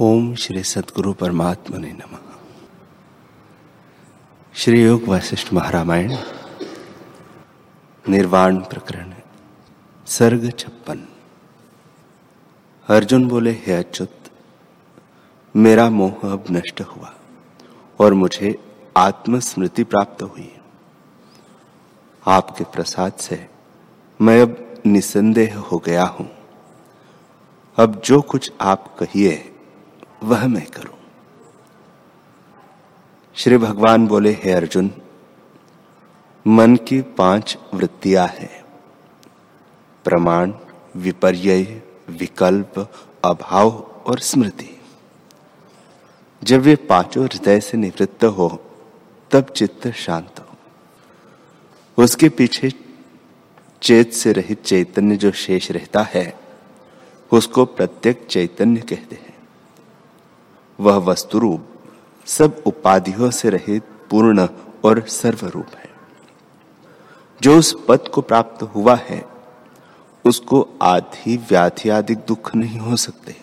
ओम श्री सदगुरु परमात्मा ने नम। श्री योग वशिष्ठ महारामायण, निर्वाण प्रकरण, सर्ग छप्पन। अर्जुन बोले, हे अच्युत, मेरा मोह अब नष्ट हुआ और मुझे आत्मस्मृति प्राप्त हुई। आपके प्रसाद से मैं अब निसंदेह हो गया हूँ। अब जो कुछ आप कहिए वह मैं करूँ? श्री भगवान बोले, हे अर्जुन, मन की पाँच वृत्तियाँ हैं। प्रमाण विपर्य विकल्प, अभाव और स्मृति। जब वे पाँचों हृदय से निवृत्त हो, तब चित्त शांत हो। उसके पीछे चेत से रहित चैतन्य जो शेष रहता है, उसको प्रत्येक चैतन्य कहते हैं। वह वस्तु रूप सब उपाधियों से रहित पूर्ण और सर्वरूप है। जो उस पद को प्राप्त हुआ है, उसको आधि व्याधि आदि दुख नहीं हो सकते।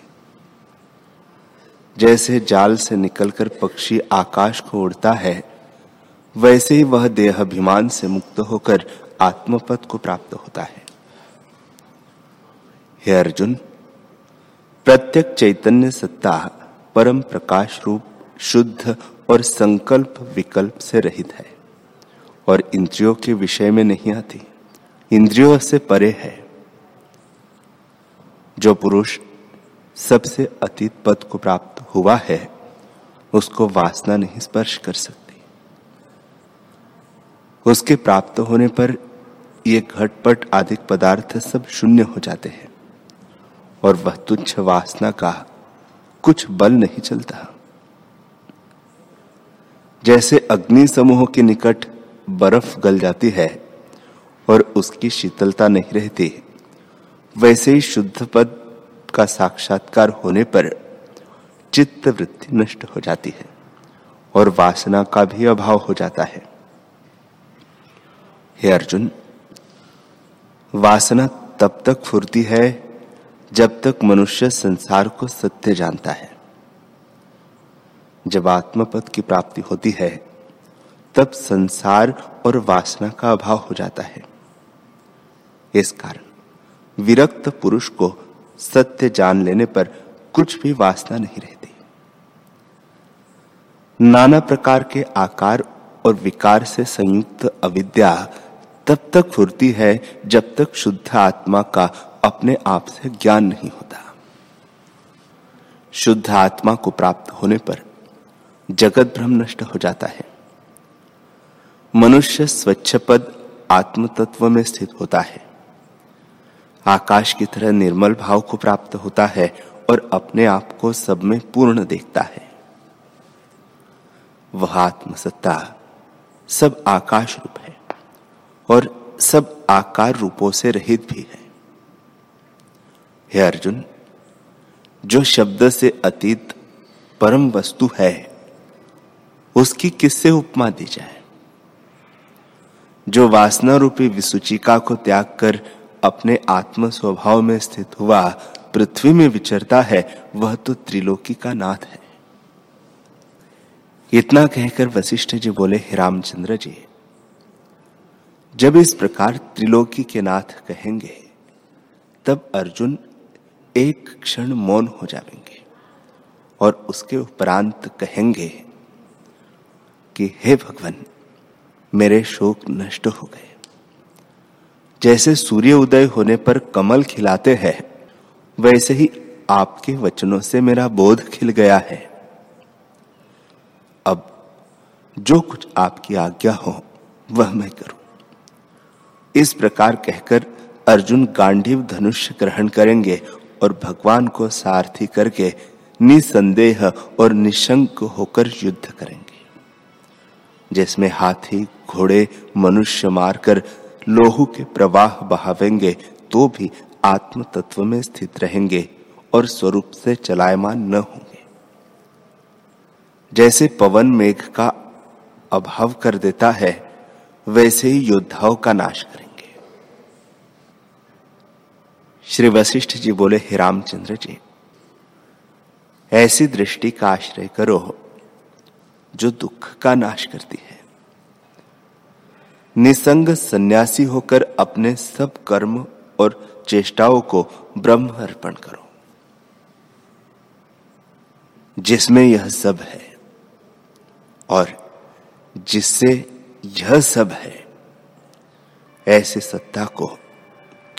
जैसे जाल से निकलकर पक्षी आकाश को उड़ता है, वैसे ही वह देह अभिमान से मुक्त होकर आत्मपद को प्राप्त होता है। हे अर्जुन, प्रत्येक चैतन्य सत्ता परम प्रकाश रूप, शुद्ध और संकल्प विकल्प से रहित है। और इंद्रियों के विषय में नहीं आती। इंद्रियों से परे है। जो पुरुष सबसे अतीत पद को प्राप्त हुआ है, उसको वासना नहीं स्पर्श कर सकती। उसके प्राप्त होने पर ये घटपट आदि पदार्थ सब शून्य हो जाते हैं। और वह तुच्छ वासना का कुछ बल नहीं चलता। जैसे अग्नि समूह के निकट बर्फ़ गल जाती है और उसकी शीतलता नहीं रहती, वैसे ही शुद्ध पद का साक्षात्कार होने पर चित्त वृत्ति नष्ट हो जाती है और वासना का भी अभाव हो जाता है। हे अर्जुन, वासना तब तक फुरती है जब तक मनुष्य संसार को सत्य जानता है। जब आत्मपद की प्राप्ति होती है, तब संसार और वासना का अभाव हो जाता है। इस कारण विरक्त पुरुष को सत्य जान लेने पर कुछ भी वासना नहीं रहती। नाना प्रकार के आकार और विकार से संयुक्त अविद्या तब तक फुरती है जब तक शुद्ध आत्मा का अपने आप से ज्ञान नहीं होता। शुद्ध आत्मा को प्राप्त होने पर जगत भ्रम नष्ट हो जाता है। मनुष्य स्वच्छ पद आत्म तत्व में स्थित होता है। आकाश की तरह निर्मल भाव को प्राप्त होता है और अपने आप को सब में पूर्ण देखता है। वह आत्मसत्ता सब आकाश रूप है और सब आकार रूपों से रहित भी है। हे अर्जुन, जो शब्द से अतीत परम वस्तु है, उसकी किससे उपमा दी जाए? जो वासना रूपी विसुचिका को त्याग कर अपने आत्म स्वभाव में स्थित हुआ पृथ्वी में विचरता है, वह तो त्रिलोकी का नाथ है। इतना कहकर वशिष्ठ जी बोले, हे रामचंद्र जी, जब इस प्रकार त्रिलोकी के नाथ कहेंगे, तब अर्जुन एक क्षण मौन हो जाएँगे और उसके उपरांत कहेंगे कि हे भगवान, मेरे शोक नष्ट हो गए। जैसे सूर्य उदय होने पर कमल खिलाते हैं, वैसे ही आपके वचनों से मेरा बोध खिल गया है। अब जो कुछ आपकी आज्ञा हो, वह मैं करूँ। इस प्रकार कहकर अर्जुन गांडीव धनुष ग्रहण करेंगे और भगवान को सारथी करके निसंदेह और निशंक होकर युद्ध करेंगे, जिसमें हाथी, घोड़े, मनुष्य मारकर लोहू के प्रवाह बहावेंगे तो भी आत्म तत्व में स्थित रहेंगे और स्वरूप से चलायमान न होंगे। जैसे पवन मेघ का अभाव कर देता है, वैसे ही योद्धाओं का नाश करेंगे। श्री वशिष्ठ जी बोले, हे रामचंद्र जी, ऐसी दृष्टि का आश्रय करो जो दुख का नाश करती है। निसंग सन्यासी होकर अपने सब कर्म और चेष्टाओं को ब्रह्म अर्पण करो, जिसमें यह सब है और जिससे यह सब है, ऐसे सत्ता को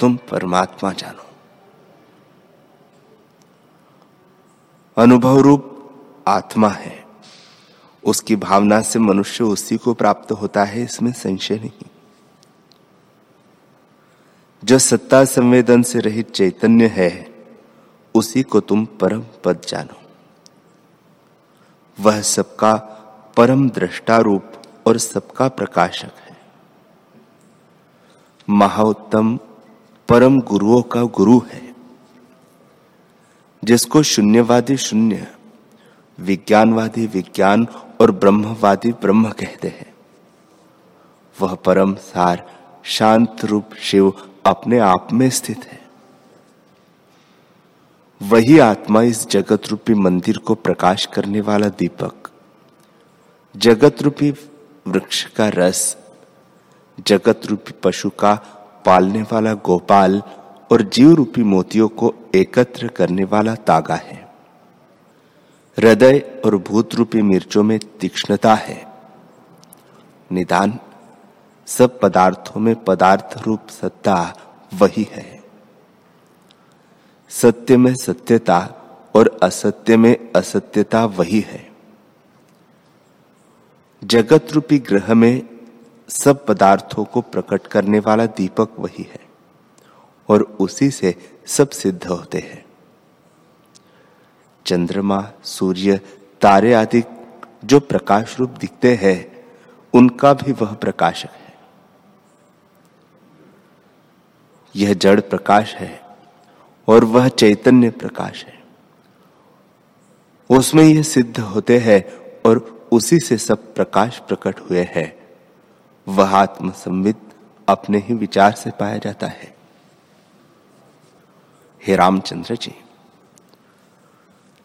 तुम परमात्मा जानो। अनुभव रूप आत्मा है। उसकी भावना से मनुष्य उसी को प्राप्त होता है, इसमें संशय नहीं। जो सत्ता संवेदन से रहित चैतन्य है, उसी को तुम परम पद जानो। वह सबका परम दृष्टा रूप और सबका प्रकाशक है। महाउत्तम परम गुरुओं का गुरु है। जिसको शून्यवादी शून्य, विज्ञानवादी विज्ञान और ब्रह्मवादी ब्रह्म कहते हैं, वह परम सार, शांत रूप शिव अपने आप में स्थित है। वही आत्मा इस जगत रूपी मंदिर को प्रकाश करने वाला दीपक जगत रूपी वृक्ष का रस जगत रूपी पशु का पालने वाला गोपाल और जीव रूपी मोतियों को एकत्र करने वाला तागा है। हृदय और भूत रूपी मिर्चों में तीक्ष्णता है। निदान, सब पदार्थों में पदार्थ रूप सत्ता वही है। सत्य में सत्यता और असत्य में असत्यता वही है। जगत रूपी ग्रह में सब पदार्थों को प्रकट करने वाला दीपक वही है और उसी से सब सिद्ध होते हैं। चंद्रमा, सूर्य, तारे आदि जो प्रकाश रूप दिखते हैं, उनका भी वह प्रकाशक है। यह जड़ प्रकाश है और वह चैतन्य प्रकाश है। उसमें यह सिद्ध होते हैं और उसी से सब प्रकाश प्रकट हुए हैं। वह आत्म संवित अपने ही विचार से पाया जाता है। हे रामचंद्र जी,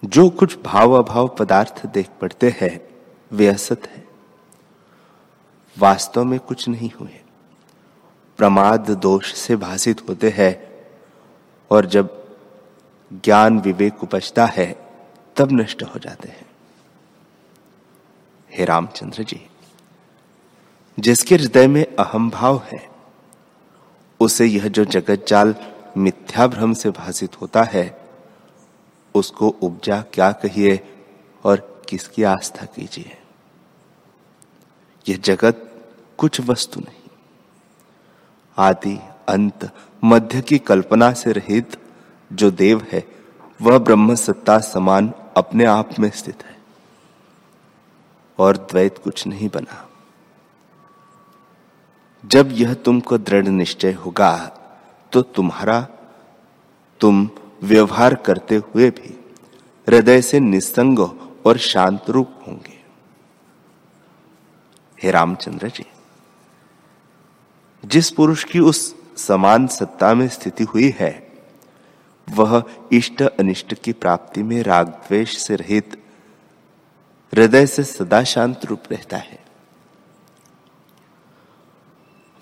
जो कुछ भाव अभाव पदार्थ देख पड़ते हैं, वे असत है। वास्तव में कुछ नहीं हुए। प्रमाद दोष से भाषित होते हैं और जब ज्ञान विवेक उपजता है, तब नष्ट हो जाते हैं। हे रामचंद्र जी जिसके हृदय में अहम भाव है, उसे यह जो जगत जाल मिथ्या भ्रम से भाषित होता है, उसको उपजा क्या कहिए और किसकी आस्था कीजिए? यह जगत कुछ वस्तु नहीं। आदि, अंत, मध्य की कल्पना से रहित जो देव है, वह ब्रह्म सत्ता समान अपने आप में स्थित है और द्वैत कुछ नहीं बना। जब यह तुमको दृढ़ निश्चय होगा तो तुम्हारा, तुम व्यवहार करते हुए भी हृदय से निस्संग और शांत रूप होंगे। हे रामचंद्र जी, जिस पुरुष की उस समान सत्ता में स्थिति हुई है, वह इष्ट अनिष्ट की प्राप्ति में राग द्वेष से रहित हृदय से सदा शांत रूप रहता है।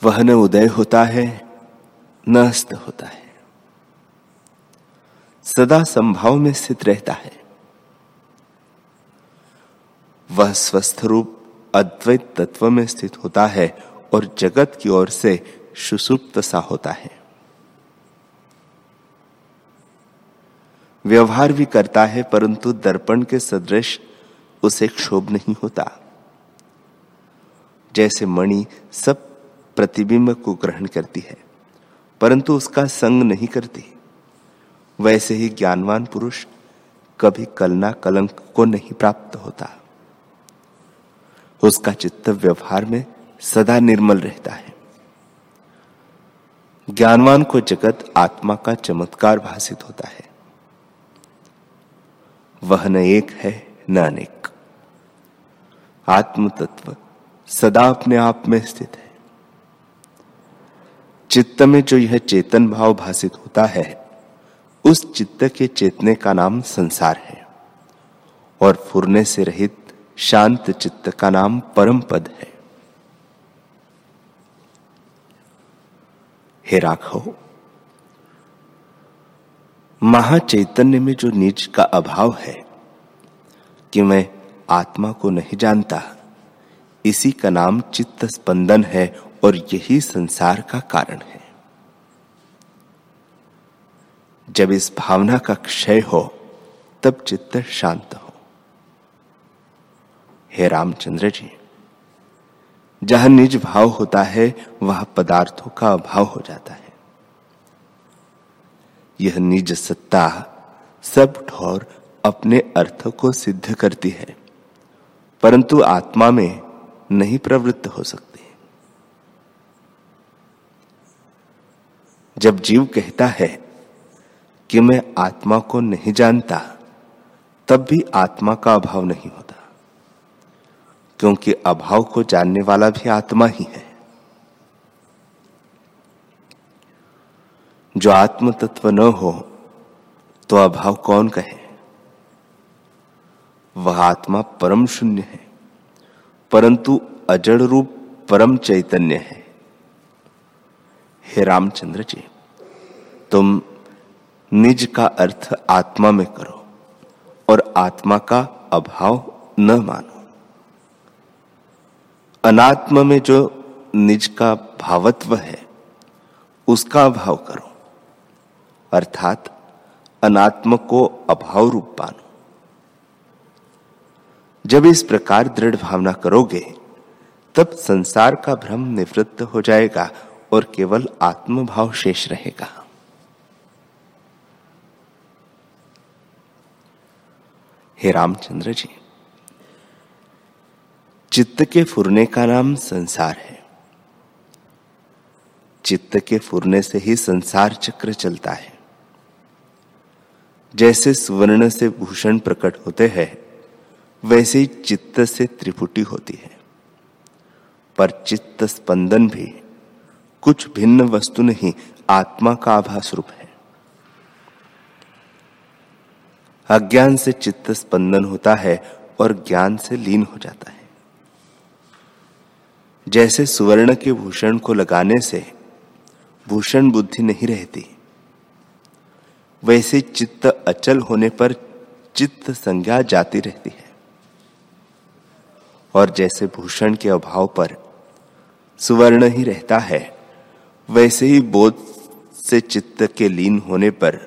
वह न उदय होता है, न अस्त होता है। सदा संभाव में स्थित रहता है। वह स्वस्थ रूप अद्वैत तत्व में स्थित होता है और जगत की ओर से सुसुप्त सा होता है। व्यवहार भी करता है, परंतु दर्पण के सदृश उसे क्षोभ नहीं होता। जैसे मणि सब प्रतिबिंब को ग्रहण करती है, परंतु उसका संग नहीं करती। वैसे ही ज्ञानवान पुरुष कभी कलना कलंक को नहीं प्राप्त होता। उसका चित्त व्यवहार में सदा निर्मल रहता है। ज्ञानवान को जगत आत्मा का चमत्कार भाषित होता है। वह न एक है, न अनेक। आत्म तत्व सदा अपने आप में स्थित है। चित्त में जो यह चेतन भाव भाषित होता है, उस चित्त के चेतने का नाम संसार है। और फुरने से रहित शांत चित्त का नाम परम पद है। हे राघव, महाचैतन्य में जो नीच का अभाव है कि मैं आत्मा को नहीं जानता, इसी का नाम चित्त स्पंदन है और यही संसार का कारण है। जब इस भावना का क्षय हो, तब चित्त शांत हो। हे रामचंद्र जी, जहाँ निज भाव होता है, वह पदार्थों का अभाव हो जाता है। यह निज सत्ता सब ठोर अपने अर्थ को सिद्ध करती है, परंतु आत्मा में नहीं प्रवृत्त हो सकती। जब जीव कहता है कि मैं आत्मा को नहीं जानता, तब भी आत्मा का अभाव नहीं होता, क्योंकि अभाव को जानने वाला भी आत्मा ही है। जो आत्म तत्व न हो तो अभाव कौन कहे? वह आत्मा परम शून्य है, परंतु अजड़ रूप परम चैतन्य है। हे रामचंद्र जी, तुम निज का अर्थ आत्मा में करो और आत्मा का अभाव न मानो। अनात्म में जो निज का भावत्व है, उसका अभाव करो। अर्थात अनात्म को अभाव रूप पानो जब इस प्रकार दृढ़ भावना करोगे, तब संसार का भ्रम निवृत्त हो जाएगा और केवल आत्मभाव शेष रहेगा। हे रामचंद्र जी, चित्त के फुरने का नाम संसार है। चित्त के फुरने से ही संसार चक्र चलता है। जैसे सुवर्ण से भूषण प्रकट होते हैं, वैसे ही चित्त से त्रिपुटी होती है। पर चित्त स्पंदन भी कुछ भिन्न वस्तु नहीं, आत्मा का आभास रूप है। अज्ञान से चित्त स्पंदन होता है और ज्ञान से लीन हो जाता है। जैसे सुवर्ण के भूषण को लगाने से भूषण बुद्धि नहीं रहती, वैसे चित्त अचल होने पर चित्त संज्ञा जाती रहती है। और जैसे भूषण के अभाव पर सुवर्ण ही रहता है वैसे ही बोध से चित्त के लीन होने पर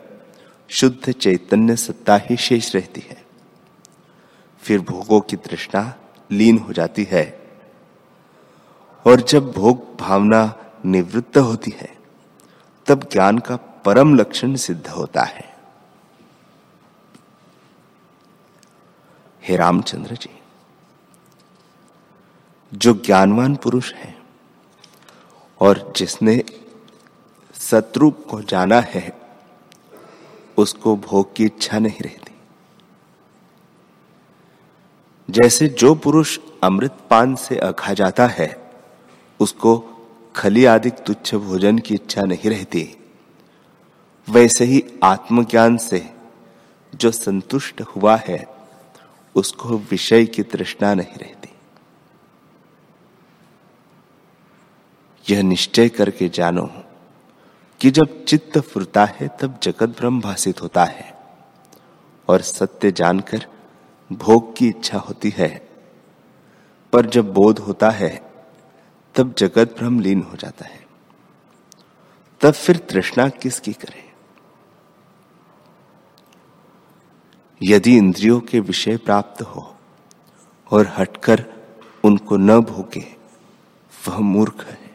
शुद्ध चैतन्य सत्ता ही शेष रहती है। फिर भोगों की तृष्णा लीन हो जाती है और जब भोग भावना निवृत्त होती है, तब ज्ञान का परम लक्षण सिद्ध होता है। हे रामचंद्र जी, जो ज्ञानवान पुरुष है और जिसने सतरूप को जाना है, उसको भोग की इच्छा नहीं रहती। जैसे जो पुरुष अमृत पान से अखा जाता है, उसको खली आदि तुच्छ भोजन की इच्छा नहीं रहती। वैसे ही आत्मज्ञान से जो संतुष्ट हुआ है, उसको विषय की तृष्णा नहीं रहती। यह निश्चय करके जानो कि जब चित्त फुरता है, तब जगत ब्रह्म भाषित होता है। और सत्य जानकर भोग की इच्छा होती है। पर जब बोध होता है, तब जगत भ्रम लीन हो जाता है। तब फिर तृष्णा किसकी करे? यदि इंद्रियों के विषय प्राप्त हो और हटकर उनको न भोगे, वह मूर्ख है।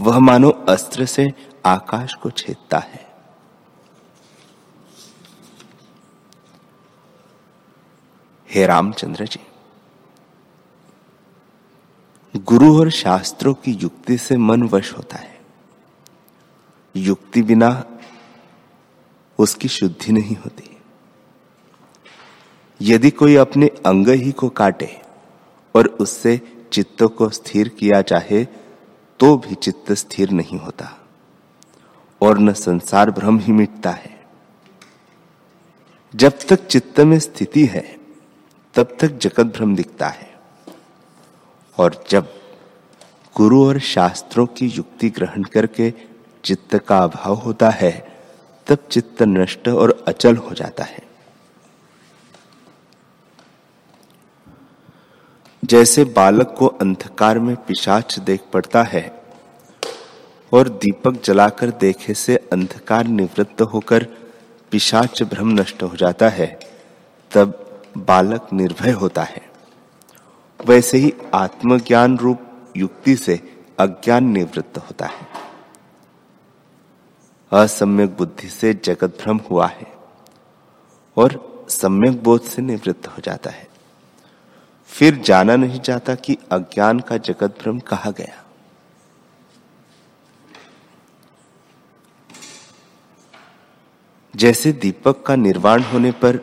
वह मानो अस्त्र से आकाश को छेदता है। हे रामचंद्र जी, गुरु और शास्त्रों की युक्ति से मन वश होता है। युक्ति बिना उसकी शुद्धि नहीं होती। यदि कोई अपने अंग ही को काटे और उससे चित्त को स्थिर किया चाहे तो भी चित्त स्थिर नहीं होता और न संसार भ्रम ही मिटता है। जब तक चित्त में स्थिति है, तब तक जगत भ्रम दिखता है। और जब गुरु और शास्त्रों की युक्ति ग्रहण करके चित्त का अभाव होता है, तब चित्त नष्ट और अचल हो जाता है। जैसे बालक को अंधकार में पिशाच देख पड़ता है और दीपक जलाकर देखे से अंधकार निवृत्त होकर पिशाच भ्रम नष्ट हो जाता है, तब बालक निर्भय होता है। वैसे ही आत्मज्ञान रूप युक्ति से अज्ञान निवृत्त होता है। असम्यक बुद्धि से जगत भ्रम हुआ है और सम्यक बोध से निवृत्त हो जाता है। फिर जाना नहीं जाता कि अज्ञान का जगत भ्रम कहा गया। जैसे दीपक का निर्वाण होने पर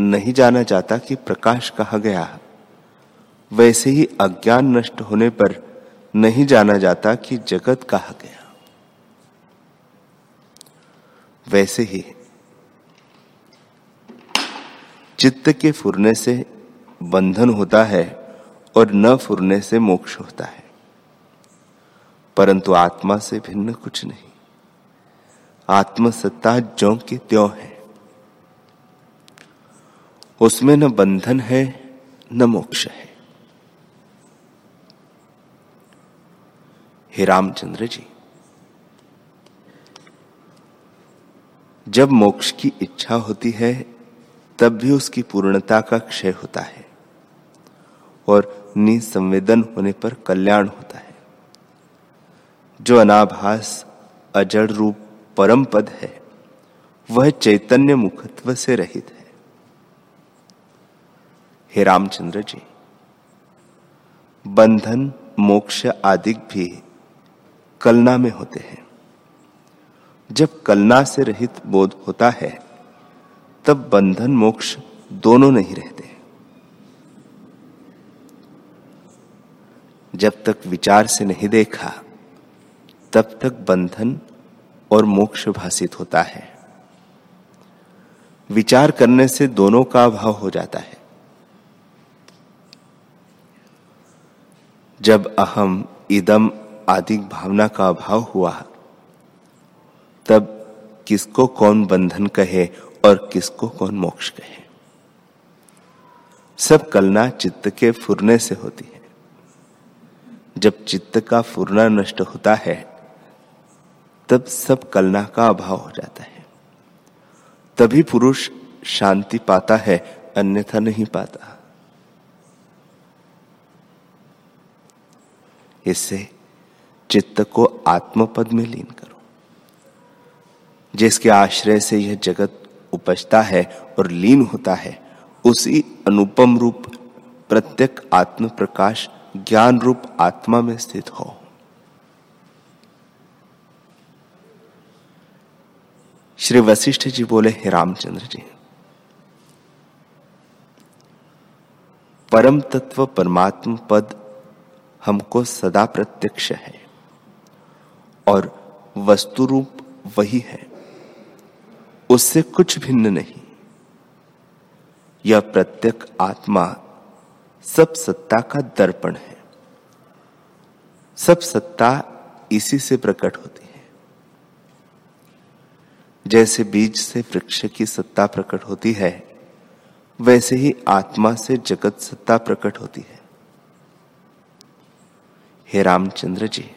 नहीं जाना जाता कि प्रकाश कहा गया, वैसे ही अज्ञान नष्ट होने पर नहीं जाना जाता कि जगत कहा गया। वैसे ही चित्त के फुरने से बंधन होता है और न फुरने से मोक्ष होता है। परंतु आत्मा से भिन्न कुछ नहीं। आत्मसत्ता ज्यो की त्यों है। उसमें न बंधन है, न मोक्ष है। हे रामचंद्र जी, जब मोक्ष की इच्छा होती है, तब भी उसकी पूर्णता का क्षय होता है। और निसंवेदन होने पर कल्याण होता है। जो अनाभास, अजड़ रूप, परम पद है, वह चैतन्य मुखत्व से रहित है। हे रामचंद्र जी, बंधन, मोक्ष आदि भी कलना में होते हैं। जब कलना से रहित बोध होता है, तब बंधन, मोक्ष दोनों नहीं रहते। जब तक विचार से नहीं देखा, तब तक बंधन और मोक्ष भाषित होता है। विचार करने से दोनों का अभाव हो जाता है। जब अहम, इदम आदि भावना का अभाव हुआ, तब किसको कौन बंधन कहे और किसको कौन मोक्ष कहे? सब कलना चित्त के फुरने से होती जब चित्त का फुरना नष्ट होता है, तब सब कलना का अभाव हो जाता है। तभी पुरुष शांति पाता है, अन्यथा नहीं पाता। इससे चित्त को आत्मपद में लीन करो। जिसके आश्रय से यह जगत उपजता है और लीन होता है, उसी अनुपम रूप प्रत्येक आत्म प्रकाश ज्ञान रूप आत्मा में स्थित हो। श्री वशिष्ठ जी बोले, हे रामचंद्र जी, परम तत्व परमात्म पद हमको सदा प्रत्यक्ष है और वस्तु रूप वही है। उससे कुछ भिन्न नहीं। यह प्रत्यक आत्मा सब सत्ता का दर्पण है। सब सत्ता इसी से प्रकट होती है। जैसे बीज से वृक्ष की सत्ता प्रकट होती है, वैसे ही आत्मा से जगत सत्ता प्रकट होती है। हे रामचंद्र जी,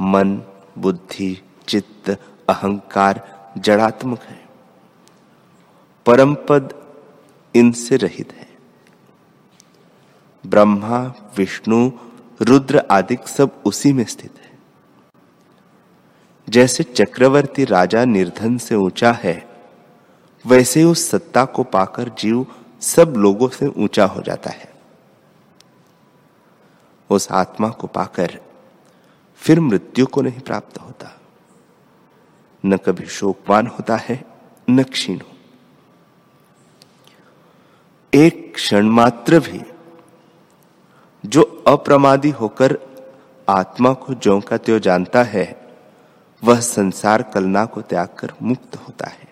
मन, बुद्धि, चित्त, अहंकार जड़ात्मक है। परम पद इनसे रहित है। ब्रह्मा, विष्णु, रुद्र आदि सब उसी में स्थित है। जैसे चक्रवर्ती राजा निर्धन से ऊँचा है, वैसे उस सत्ता को पाकर जीव सब लोगों से ऊँचा हो जाता है। उस आत्मा को पाकर फिर मृत्यु को नहीं प्राप्त होता। न कभी शोकवान होता है, न क्षीण एक क्षण मात्र भी जो अप्रमादी होकर आत्मा को ज्यो का त्यो जानता है, वह संसार कलना को त्याग कर मुक्त होता है।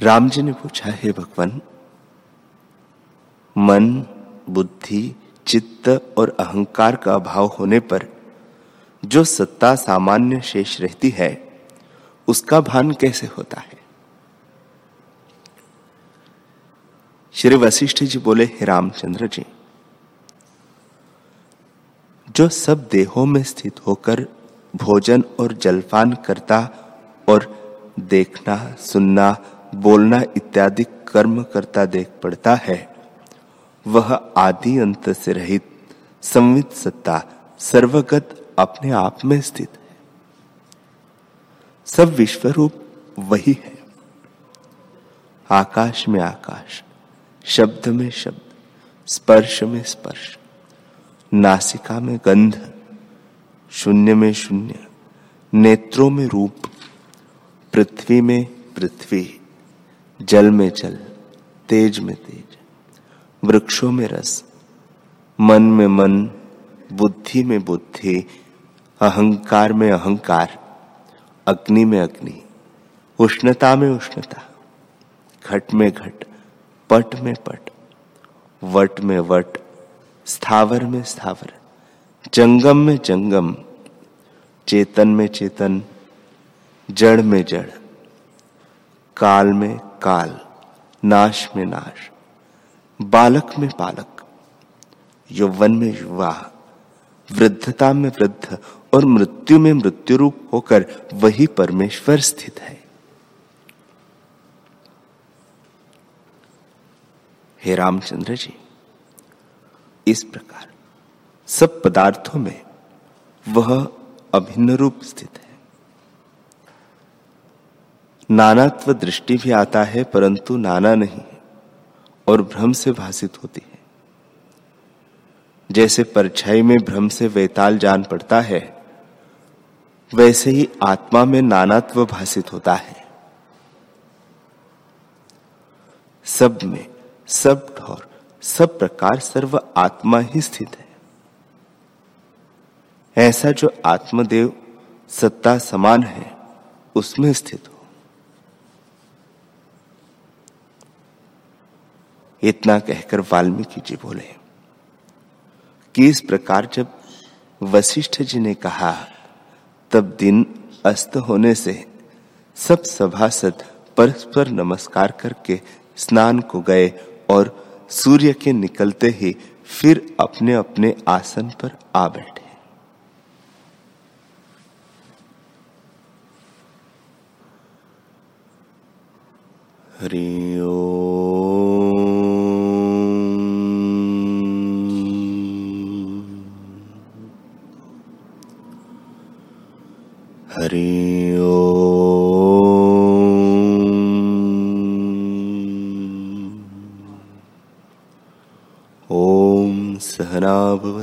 राम जी ने पूछा, हे भगवान, मन, बुद्धि, चित्त और अहंकार का अभाव होने पर जो सत्ता सामान्य शेष रहती है, उसका भान कैसे होता है? श्री वशिष्ठ जी बोले, हे रामचंद्र जी, जो सब देहों में स्थित होकर भोजन और जलपान करता और देखना, सुनना, बोलना इत्यादि कर्म करता देख पड़ता है, वह आदि अंत से रहित संवित सत्ता सर्वगत अपने आप में स्थित। है सब विश्व रूप वही है। आकाश में आकाश शब्द में शब्द, स्पर्श में स्पर्श, नासिका में गंध, शून्य में शून्य, नेत्रों में रूप, पृथ्वी में पृथ्वी, जल में जल, तेज में तेज, वृक्षों में रस, मन में मन, बुद्धि में बुद्धि, अहंकार में अहंकार, अग्नि में अग्नि, उष्णता में उष्णता, घट में घट पट में पट, वट में वट, स्थावर में स्थावर, जंगम में जंगम, चेतन में चेतन, जड़ में जड़, काल में काल, नाश में नाश, बालक में बालक, यौवन में युवा, वृद्धता में वृद्ध और मृत्यु में मृत्यु रूप होकर वही परमेश्वर स्थित है। हे रामचंद्र जी, इस प्रकार सब पदार्थों में वह अभिन्न रूप स्थित है। नानात्व दृष्टि भी आता है, परंतु नाना नहीं और भ्रम से भाषित होती है। जैसे परछाई में भ्रम से वैताल जान पड़ता है, वैसे ही आत्मा में नानात्व भाषित होता है। सब में सब ठोर सब प्रकार सर्व आत्मा ही स्थित है। ऐसा जो आत्मदेव सत्ता समान है, उसमें स्थित हो। इतना कहकर वाल्मीकि जी बोले, कि इस प्रकार जब वशिष्ठ जी ने कहा, तब दिन अस्त होने से सब सभासद परस्पर नमस्कार करके स्नान को गए और सूर्य के निकलते ही फिर अपने अपने आसन पर आ बैठे। हरि